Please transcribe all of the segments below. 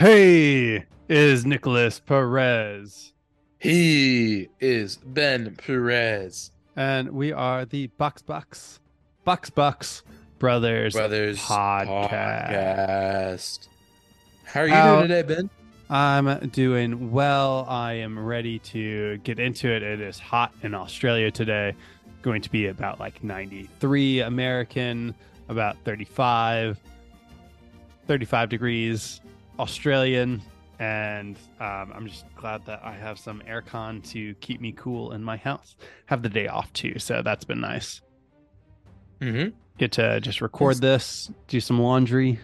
Hey, is Nicholas Perez. He is Ben Perez. And we are the Box Box Box Box Brothers, Brothers podcast. podcast. How are you How- doing today, Ben? I'm doing well. I am ready to get into it. It is hot in Australia today. Going to be about like 93 American, about 35, 35 degrees Australian. And um, I'm just glad that I have some aircon to keep me cool in my house. Have the day off too, so that's been nice. Mm-hmm. Get to just record Yes. this, do some laundry.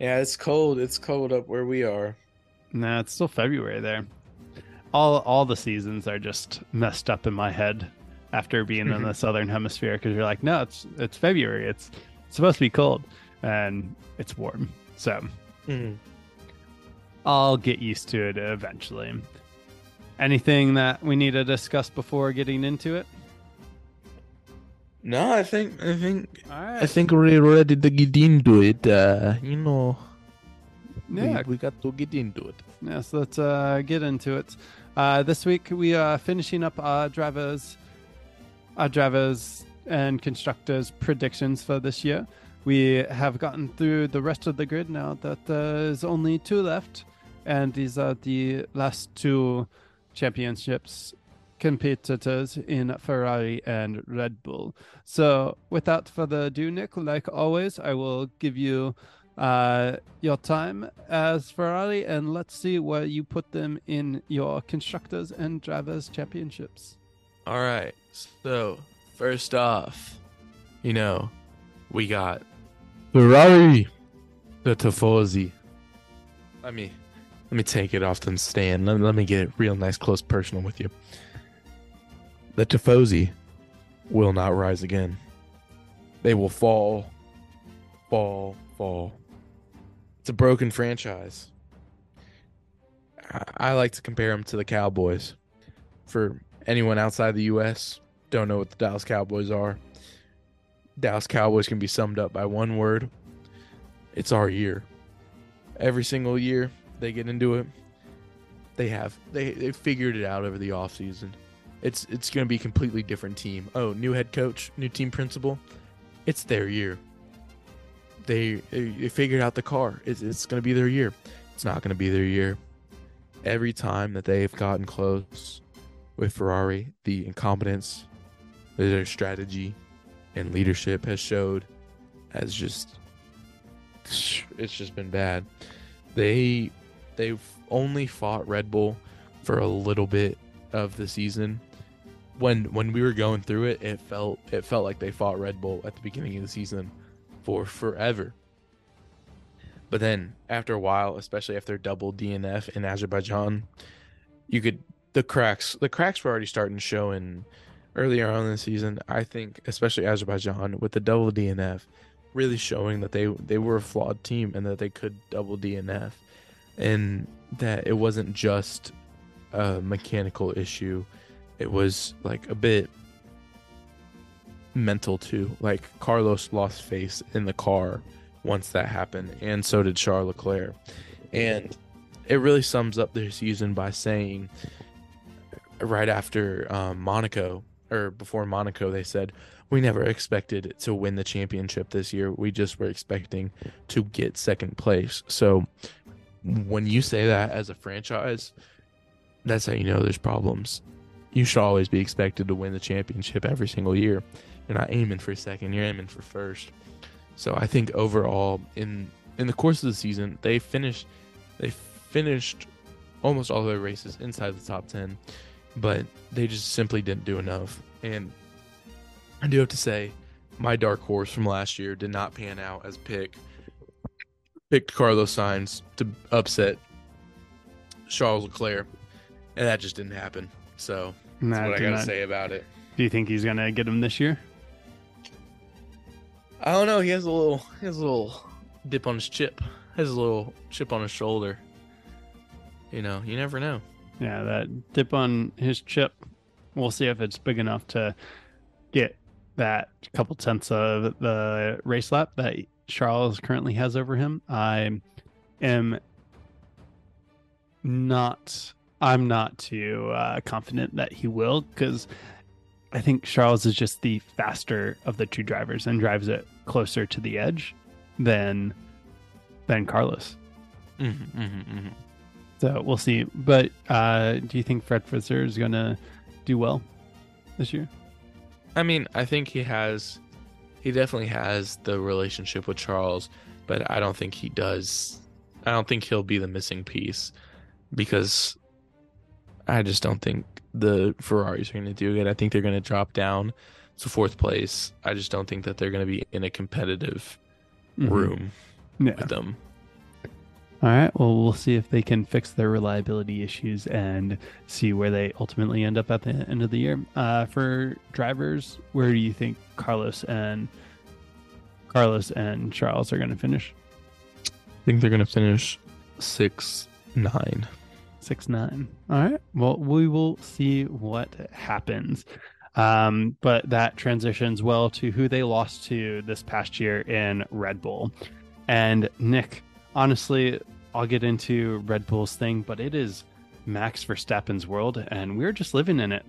Yeah, it's cold. It's cold up where we are. No, it's still February there. All all the seasons are just messed up in my head after being in the southern hemisphere because you're like, no, it's it's February. It's, it's supposed to be cold and it's warm. So Mm-hmm. I'll get used to it eventually. Anything that we need to discuss before getting into it? No, I think I think All I think we're ready to get into it. Uh, you know, Yeah, we, we got to get into it. Yes, let's uh, get into it. Uh, this week we are finishing up our drivers, our drivers and constructors predictions for this year. We have gotten through the rest of the grid now. That there's only two left, and these are the last two championships competitors in Ferrari and Red Bull. So, without further ado, Nick, like always, I will give you uh, your time as Ferrari, and let's see where you put them in your constructors and drivers championships. All right. So first off, you know, we got Ferrari, the Tifosi. Let me let me take it off the stand. Let, let me get it real nice, close, personal with you. The Tifosi will not rise again. They will fall, fall, fall. It's a broken franchise. I, I like to compare them to the Cowboys. For anyone outside the U.S. don't know what the Dallas Cowboys are. Dallas Cowboys can be summed up by one word. It's our year. Every single year they get into it, they have they they figured it out over the offseason. It's it's going to be a completely different team. Oh, new head coach, new team principal. It's their year. They they, figured out the car. It's it's going to be their year. It's not going to be their year. Every time that they've gotten close with Ferrari, the incompetence, their strategy, and leadership has showed has just it's just been bad. They they've only fought Red Bull for a little bit of the season. When when we were going through it, it felt it felt like they fought Red Bull at the beginning of the season for forever. But then after a while, especially after double DNF in Azerbaijan, you could the cracks the cracks were already starting to show in earlier on in the season. I think especially Azerbaijan with the double DNF really showing that they they were a flawed team and that they could double DNF and that it wasn't just a mechanical issue. It was like a bit mental too. Like Carlos lost face in the car once that happened, and so did Charles Leclerc. And it really sums up their season by saying right after um, Monaco or before Monaco, they said we never expected to win the championship this year. We just were expecting to get second place. So when you say that as a franchise, that's how you know there's problems. You should always be expected to win the championship every single year. You're not aiming for second, you're aiming for first. So I think overall in in the course of the season, they finished they finished almost all their races inside the top 10, but they just simply didn't do enough. And I do have to say, my dark horse from last year did not pan out as pick. Picked Carlos Sainz to upset Charles Leclerc, and that just didn't happen. So Nah, that's what I gotta not- say about it. do you think he's gonna get him this year? I don't know. He has a little, he has a little dip on his chip. Has a little chip on his shoulder. You know, you never know. Yeah, that dip on his chip. We'll see if it's big enough to get that couple tenths of the race lap that Charles currently has over him. I am not. I'm not too uh, confident that he will because I think Charles is just the faster of the two drivers and drives it closer to the edge than than Carlos. Mm-hmm, mm-hmm, mm-hmm. So we'll see. But uh, do you think Fred Vasseur is going to do well this year? I mean, I think he has, he definitely has the relationship with Charles, but I don't think he does. I don't think he'll be the missing piece because I just don't think the Ferraris are going to do it. I think they're going to drop down to fourth place. I just don't think that they're going to be in a competitive Mhm. room Yeah. with them. All right. Well, we'll see if they can fix their reliability issues and see where they ultimately end up at the end of the year. Uh, for drivers, where do you think Carlos and Carlos and Charles are going to finish? I think they're going to finish six nine. Six nine. All right. Well, we will see what happens. Um, but that transitions well to who they lost to this past year in Red Bull. And Nick, honestly, I'll get into Red Bull's thing, but it is Max Verstappen's world, and we're just living in it.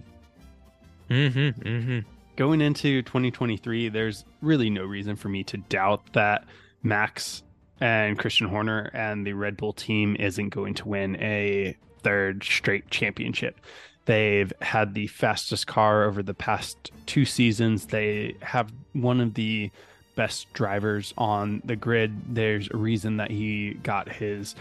Mm-hmm. Mm-hmm. Going into 2023, there's really no reason for me to doubt that Max and Christian Horner and the Red Bull team isn't going to win a third straight championship. They've had the fastest car over the past two seasons. They have one of the best drivers on the grid. There's a reason that he got his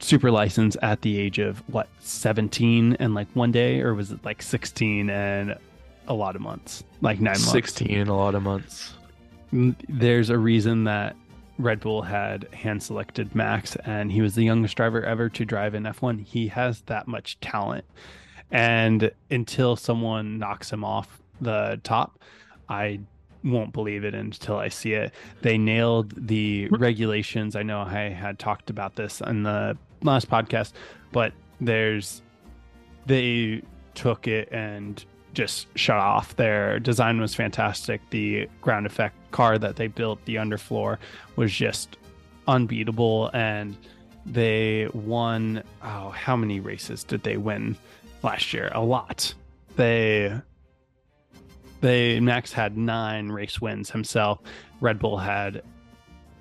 super license at the age of what 17 and like one day or was it like 16 and a lot of months like nine months Sixteen in a lot of months. There's a reason that Red Bull had hand selected Max, and he was the youngest driver ever to drive in F1. He has that much talent. And until someone knocks him off the top, I won't believe it until I see it. They nailed the regulations. I know I had talked about this in the last podcast, but there's they took it and just shut off. Their design was fantastic. The ground effect car that they built, the underfloor, was just unbeatable. And they won. Oh, how many races did they win last year? A lot. They they Max had nine race wins himself. Red Bull had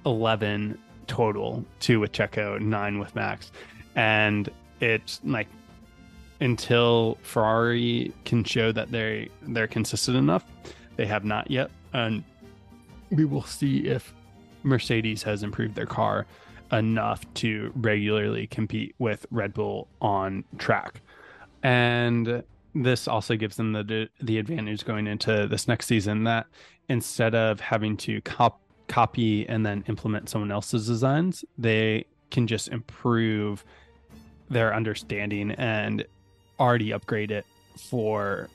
eleven total, two with Checo, nine with Max, and it's like until Ferrari can show that they they're consistent enough, they have not yet, and we will see if Mercedes has improved their car enough to regularly compete with Red Bull on track, and this also gives them the the advantage going into this next season that instead of having to cop, copy and then implement someone else's designs, they can just improve their understanding and already upgrade it for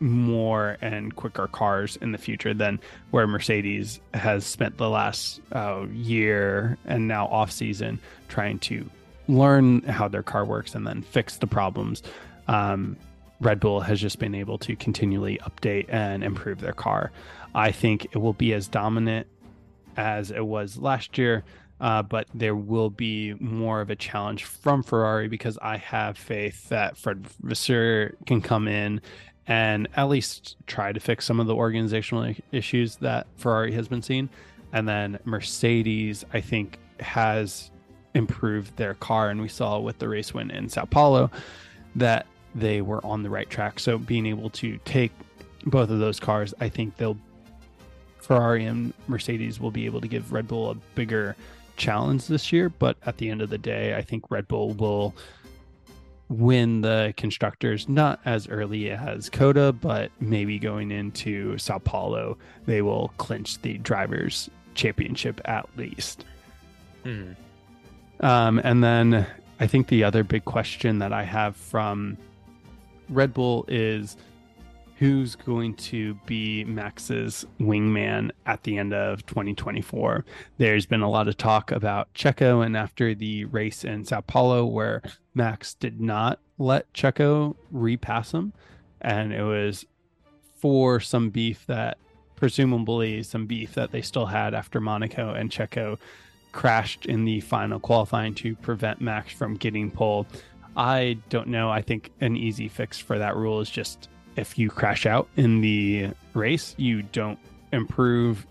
more and quicker cars in the future than where Mercedes has spent the last uh, year and now off season trying to learn how their car works and then fix the problems. Um, Red Bull has just been able to continually update and improve their car. I think it will be as dominant as it was last year, uh, but there will be more of a challenge from Ferrari because I have faith that Fred Vasseur can come in and at least try to fix some of the organizational issues that Ferrari has been seeing. And then Mercedes, I think, has improved their car. And we saw with the race win in Sao Paulo that they were on the right track. So being able to take both of those cars, I think they'll Ferrari and Mercedes will be able to give Red Bull a bigger challenge this year. But at the end of the day, I think Red Bull will win the constructors not as early as Qatar, but maybe going into Sao Paulo, they will clinch the drivers' championship at least. Hmm. Um, and then I think the other big question that I have from Red Bull is who's going to be Max's wingman at the end of 2024. There's been a lot of talk about Checo, and after the race in Sao Paulo, where Max did not let Checo repass him, and it was for some beef that presumably some beef that they still had after Monaco and Checo crashed in the final qualifying to prevent Max from getting pole. I don't know. I think an easy fix for that rule is just if you crash out in the race, you don't improve,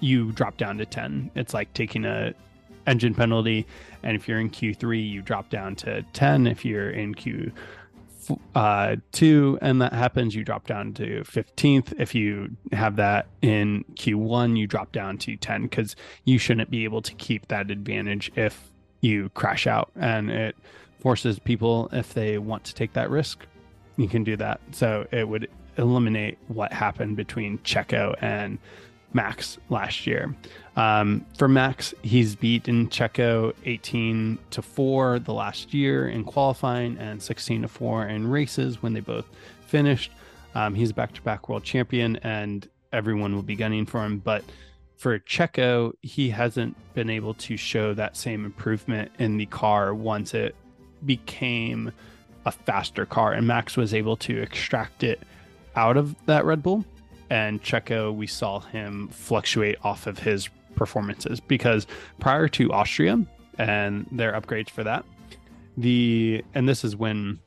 you drop down to 10. It's like taking a engine penalty and if you're in Q3, you drop down to 10. If you're in Q uh, two and that happens, you drop down to 15th. If you have that in Q1, you drop down to 10 because you shouldn't be able to keep that advantage if you crash out. And it forces people, if they want to take that risk, you can do that. So it would eliminate what happened between Checo and Max last year. Um, for Max, he's beaten Checo 18 to 4 the last year in qualifying and 16 to 4 in races when they both finished. Um, he's a back to back world champion and everyone will be gunning for him. But for Checo, he hasn't been able to show that same improvement in the car once it became a faster car. And Max was able to extract it out of that Red Bull and Checo, we saw him fluctuate off of his performances because prior to Austria and their upgrades for that, the and this is when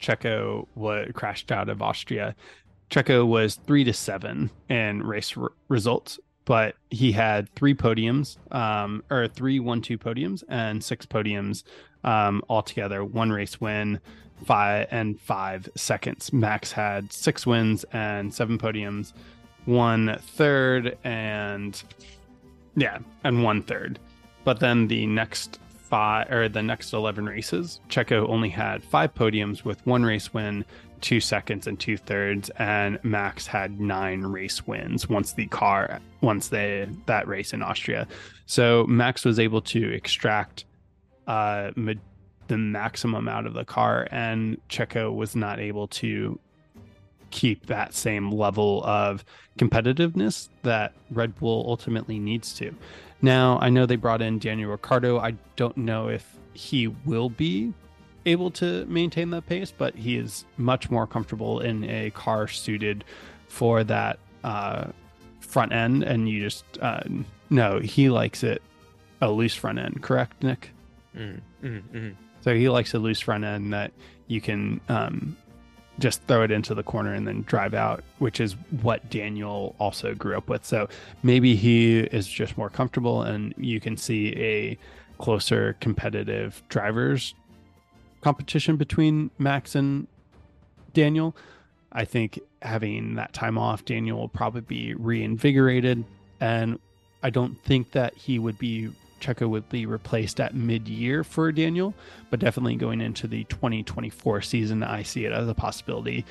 Checo was crashed out of Austria. Checo was three to seven in race results, but he had three podiums, um, or three one-two podiums and six podiums um, altogether. One race win, five and five seconds. Max had six wins and seven podiums, one third and yeah, and one third. But then the next five or the next 11 races, Checo only had five podiums with one race win, two seconds and two thirds, and Max had nine race wins once the car once they that race in Austria. So Max was able to extract uh the maximum out of the car, and Checo was not able to keep that same level of competitiveness that Red Bull ultimately needs to. Now, I know they brought in Daniel Ricciardo. I don't know if he will be able to maintain that pace, but he is much more comfortable in a car suited for that uh, front end. And you just, uh, no, he likes it a loose front end, correct, Nick? Mm, mm, mm. So he likes a loose front end that you can um, just throw it into the corner and then drive out, which is what Daniel also grew up with. So maybe he is just more comfortable and you can see a closer competitive drivers competition between Max and Daniel. I think having that time off, Daniel will probably be reinvigorated. And I don't think that he would be Checo would be replaced at mid year for Daniel, but definitely going into the 2024 season, I see it as a possibility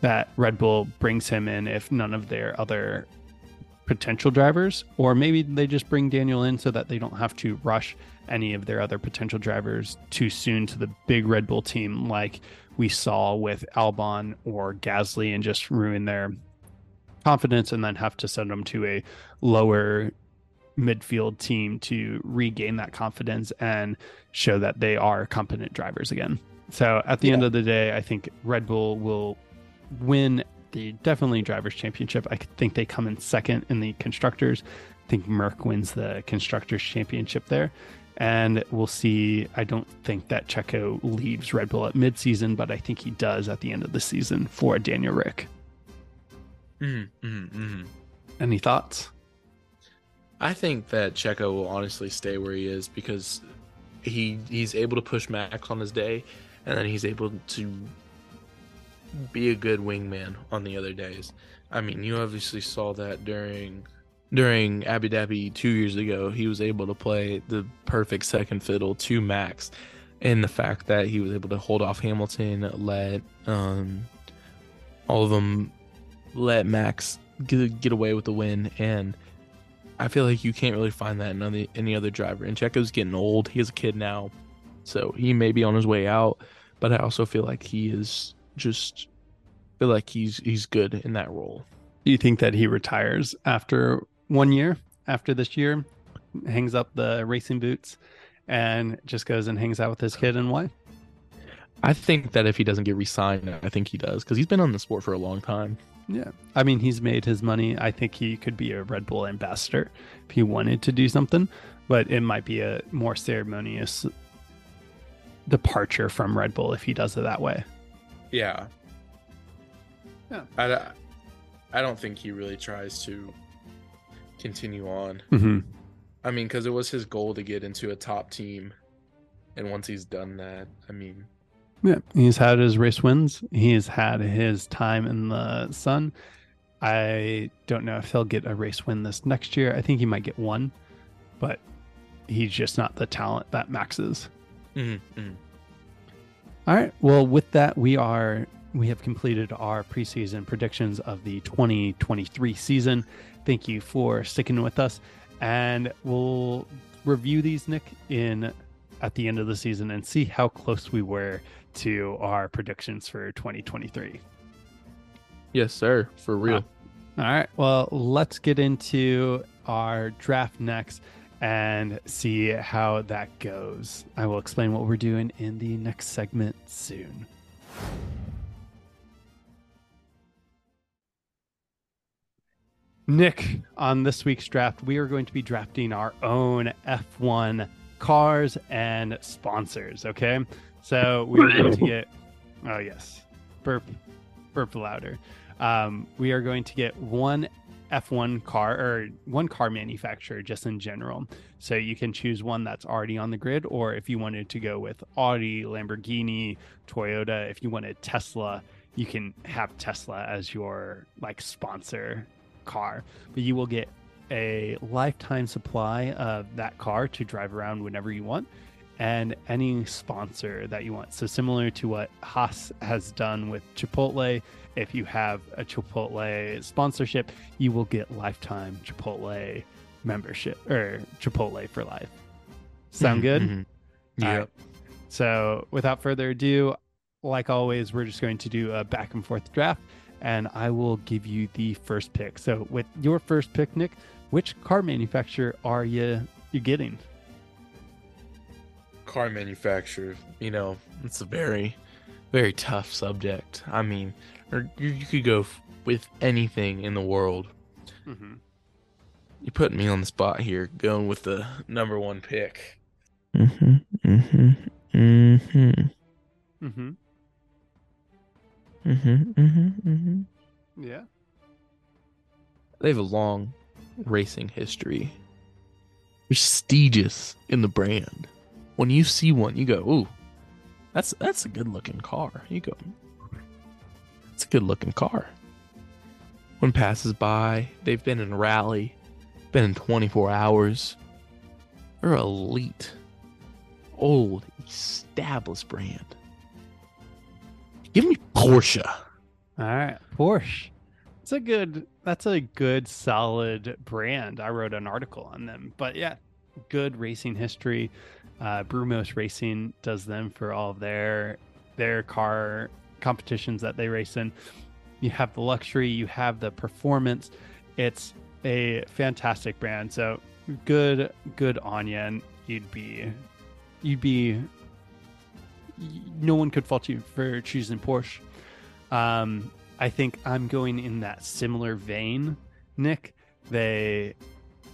that Red Bull brings him in if none of their other potential drivers, or maybe they just bring Daniel in so that they don't have to rush any of their other potential drivers too soon to the big Red Bull team, like we saw with Albon or Gasly, and just ruin their confidence and then have to send them to a lower midfield team to regain that confidence and show that they are competent drivers again. So at the yeah. end of the day, I think Red Bull will win the definitely drivers championship. I think they come in second in the constructors. I think Merc wins the constructors championship there. And we'll see. I don't think that Checo leaves Red Bull at midseason, but I think he does at the end of the season for Daniel Rick. Mm-hmm, mm-hmm. Any thoughts? I think that Checo will honestly stay where he is because he he's able to push Max on his day, and then he's able to be a good wingman on the other days. I mean, you obviously saw that during during Abu Dhabi two years ago. He was able to play the perfect second fiddle to Max, and the fact that he was able to hold off Hamilton, let um, all of them let Max get, get away with the win, and I feel like you can't really find that in any, any other driver. And Checo's getting old. He a kid now. So he may be on his way out. But I also feel like he is just feel like he's he's good in that role. Do you think that he retires after one year, after this year, hangs up the racing boots and just goes and hangs out with his kid and wife? I think that if he doesn't get re-signed, I think he does because he's been on the sport for a long time. Yeah. I mean, he's made his money. I think he could be a Red Bull ambassador if he wanted to do something. but it might be a more ceremonious departure from Red Bull if he does it that way. Yeah. Yeah. I, I don't think he really tries to continue on. Mm-hmm. I mean, because it was his goal to get into a top team. And once he's done that, I mean, Yeah, he's had his race wins. He's had his time in the sun. I don't know if he'll get a race win this next year. I think he might get one, but he's just not the talent that Max is. All right. Well, with that, we are we have completed our preseason predictions of the 2023 season. Thank you for sticking with us, and we'll review these, Nick, in at the end of the season and see how close we were to our predictions for 2023. yes, sir, for real. All right. Well, let's get into our draft next and see how that goes. I will explain what we're doing in the next segment soon. Nick, on this week's draft, we are going to be drafting our own F1 cars and sponsors. Okay. So we're going to get, oh, yes, burp, burp louder. Um, we are going to get one F1 car or one car manufacturer just in general. So you can choose one that's already on the grid, or if you wanted to go with Audi, Lamborghini, Toyota, if you wanted Tesla, you can have Tesla as your like sponsor car. But you will get a lifetime supply of that car to drive around whenever you want and any sponsor that you want. So similar to what Haas has done with Chipotle, if you have a Chipotle sponsorship, you will get lifetime Chipotle membership or Chipotle for life. Sound good? mhm. All Yeah. right. So, without further ado, like always, we're just going to do a back and forth draft, and I will give you the first pick. So, with your first pick, Nick, which car manufacturer are you you getting? Car manufacturer, you know, it's a very, very tough subject. I mean, or you, you could go f- with anything in the world. Mm-hmm. You're putting me on the spot here, going with the number one pick. Mm-hmm. Mm-hmm. Mm-hmm. Mm-hmm. Mm-hmm. Mm-hmm. Mm-hmm. Yeah. They have a long racing history. Prestigious in the brand. When you see one, you go, "Ooh, that's that's a good looking car." You go, "It's a good looking car." When passes by, they've been in rally, been in 24 hours. They're elite, old, established brand. Give me Porsche. All right, Porsche. It's a good. That's a good, solid brand. I wrote an article on them, but yeah, good racing history. Uh, Brumos Racing does them for all of their their car competitions that they race in. You have the luxury, you have the performance. It's a fantastic brand. So good, good on you, and you'd be, you'd be. No one could fault you for choosing Porsche. Um, I think I'm going in that similar vein, Nick. They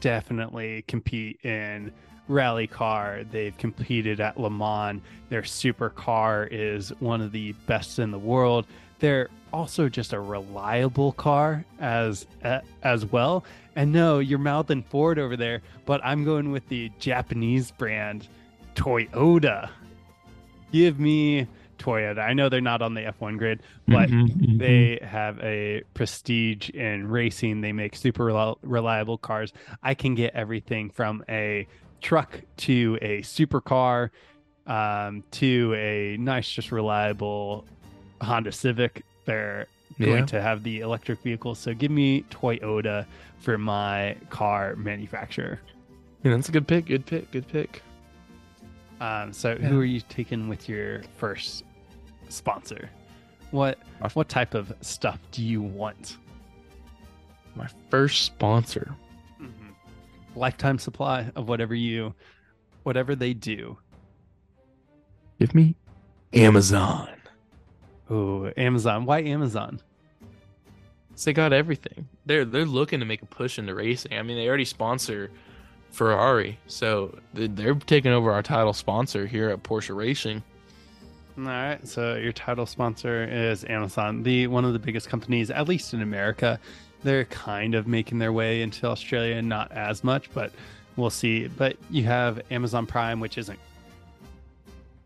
definitely compete in rally car. They've competed at Le Mans. Their supercar is one of the best in the world. They're also just a reliable car as uh, as well. And no, you're mouthing Ford over there, but I'm going with the Japanese brand Toyota. Give me Toyota. I know they're not on the F1 grid, but Mhm, they have a prestige in racing. They make super rel- reliable cars. I can get everything from a truck to a supercar um, to a nice, just reliable Honda Civic. They're Yeah. going to have the electric vehicles. So give me Toyota for my car manufacturer. Yeah, that's a good pick. Good pick. Good pick. Um, so Yeah. who are you taking with your first sponsor? What what type of stuff do you want? My first sponsor. Lifetime supply of whatever you, whatever they do. Give me Amazon. Oh, Amazon. Why Amazon? So they got everything. They're they're looking to make a push into racing. I mean, they already sponsor Ferrari. So they're taking over our title sponsor here at Porsche Racing. All right, so your title sponsor is Amazon, the one of the biggest companies, at least in America. They're kind of making their way into Australia, not as much, but we'll see. But you have Amazon Prime, which isn't.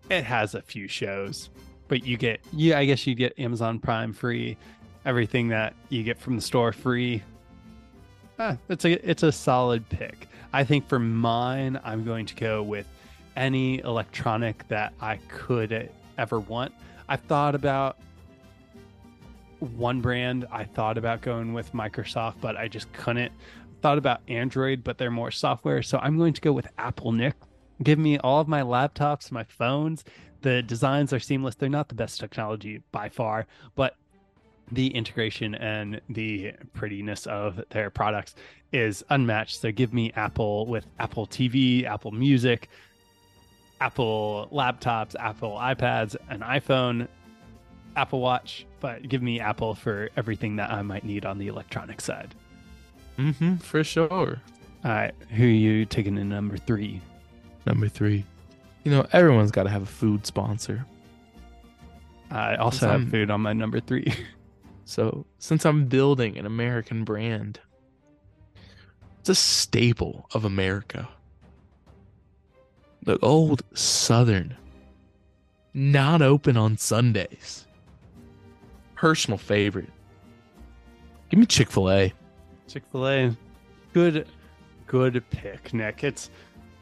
It has a few shows, but you get yeah, I guess you get Amazon Prime free, everything that you get from the store free. Ah, it's a it's a solid pick. I think for mine, I'm going to go with any electronic that I could ever want. I've thought about one brand. I thought about going with Microsoft, but I just couldn't. Thought about Android, but they're more software. So I'm going to go with Apple, Nick. Give me all of my laptops, my phones. The designs are seamless. They're not the best technology by far, but the integration and the prettiness of their products is unmatched. So give me Apple with Apple TV, Apple Music, Apple laptops, Apple iPads, an iPhone, Apple Watch, but give me Apple for everything that I might need on the electronic side. Mm-hmm, for sure. All right, who are you taking in number three? Number three. You know, everyone's got to have a food sponsor. I also Since have I'm- food on my number three. So, since I'm building an American brand, it's a staple of America. The old Southern, not open on Sundays. Personal favorite. Give me Chick fil A. Chick fil A. Good, good pick, Nick. It's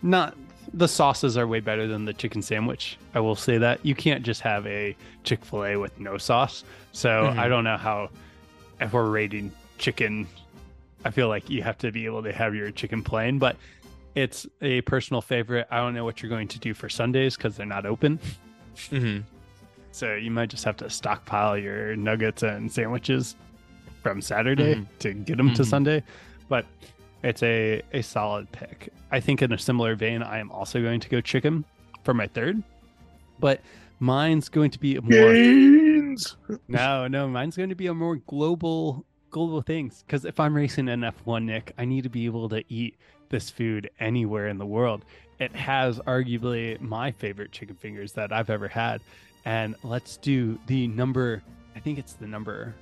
not, the sauces are way better than the chicken sandwich. I will say that. You can't just have a Chick fil A with no sauce. So Mhm. I don't know how, if we're rating chicken, I feel like you have to be able to have your chicken plain, but it's a personal favorite. I don't know what you're going to do for Sundays because they're not open. Mm-hmm. So you might just have to stockpile your nuggets and sandwiches from Saturday Mhm. to get them to Mhm. Sunday. But it's a, a solid pick. I think in a similar vein, I am also going to go chicken for my third. But mine's going to be a more Gains. no, no, mine's going to be a more global global things. Because if I'm racing an F1, Nick, I need to be able to eat this food anywhere in the world. It has arguably my favorite chicken fingers that I've ever had. And let's do the number, I think it's the number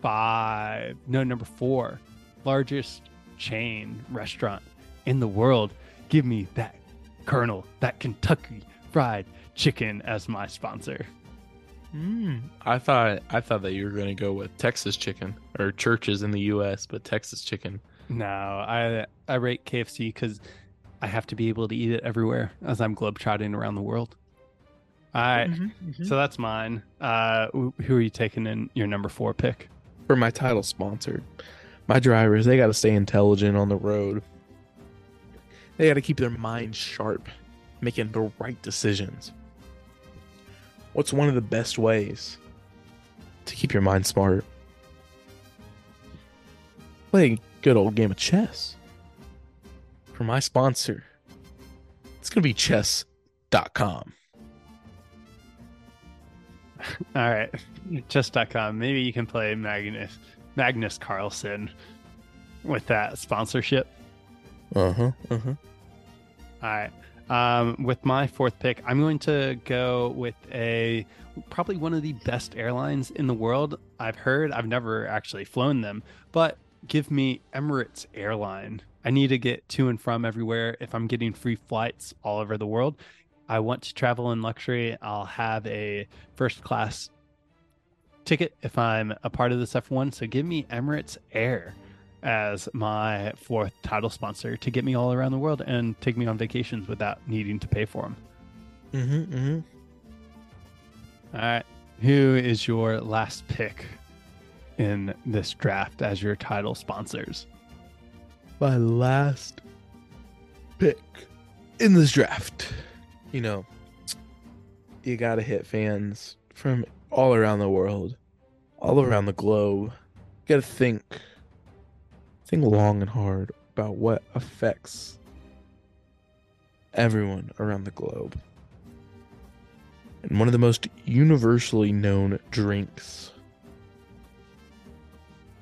five, no, number four largest chain restaurant in the world. Give me that Colonel, that Kentucky fried chicken as my sponsor. Mm. I thought I thought that you were going to go with Texas chicken or Church's in the U.S., but Texas chicken. No, I I rate KFC because I have to be able to eat it everywhere as I'm globetrotting around the world. All right, so that's mine. Uh, who are you taking in your number four pick? for my title sponsor, my drivers, they got to stay intelligent on the road. They got to keep their minds sharp, making the right decisions. What's one of the best ways to keep your mind smart? Play a good old game of chess. For my sponsor, it's going to be chess.com. All right, chess.com. Maybe you can play Magnus Magnus Carlsen with that sponsorship. Uh huh. Uh huh. All right. Um, with my fourth pick, I'm going to go with a probably one of the best airlines in the world. I've heard, I've never actually flown them, but give me Emirates Airline. I need to get to and from everywhere. If I'm getting free flights all over the world, I want to travel in luxury. I'll have a first class ticket if I'm a part of this F1. So give me Emirates Air as my fourth title sponsor to get me all around the world and take me on vacations without needing to pay for them. Mm-hmm, mm-hmm. All right. Who is your last pick in this draft as your title sponsors? My last pick in this draft. You know, you gotta hit fans from all around the world, all around the globe. You gotta think, think long and hard about what affects everyone around the globe. And one of the most universally known drinks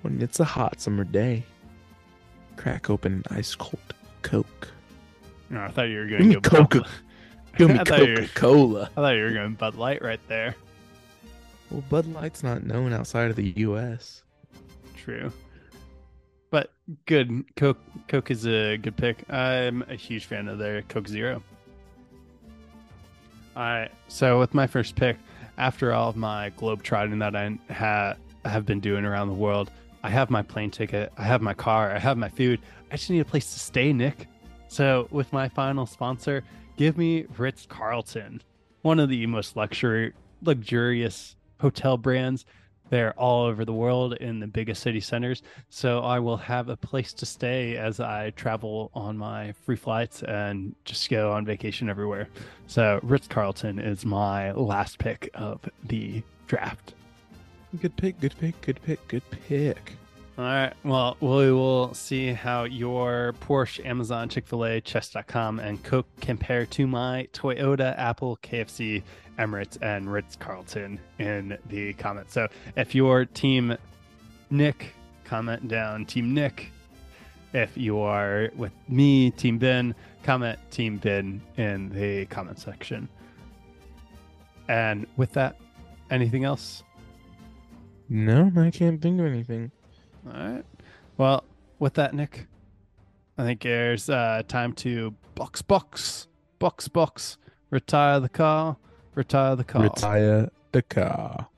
when it's a hot summer day crack open an ice cold Coke. No, I thought you were going to go Coca. Bud- Give me I thought you were- Coca Cola. I thought you were going Bud Light right there. Well, Bud Light's not known outside of the U.S. True. But good. Coke Coke is a good pick. I'm a huge fan of their Coke Zero. Alright, so with my first pick, after all of my globe trotting that I ha- have been doing around the world, I have my plane ticket, I have my car, I have my food. I just need a place to stay, Nick. So with my final sponsor, give me Ritz Carlton, one of the most luxury, luxurious hotel brands. They're all over the world in the biggest city centers. So I will have a place to stay as I travel on my free flights and just go on vacation everywhere. So Ritz Carlton is my last pick of the draft. Good pick. Good pick. Good pick. Good pick. All right. Well, we will see how your Porsche, Amazon, Chick fil A, Chess.com, and Coke compare to my Toyota, Apple, KFC, Emirates, and Ritz Carlton in the comments. So if your team Nick, comment down Team Nick. If you are with me, Team Ben, comment Team Ben in the comment section. And with that, anything else? No, I can't think of anything. All right. Well, with that, Nick, I think there's uh, time to box, box, box, box, retire the car, retire the car. Retire the car.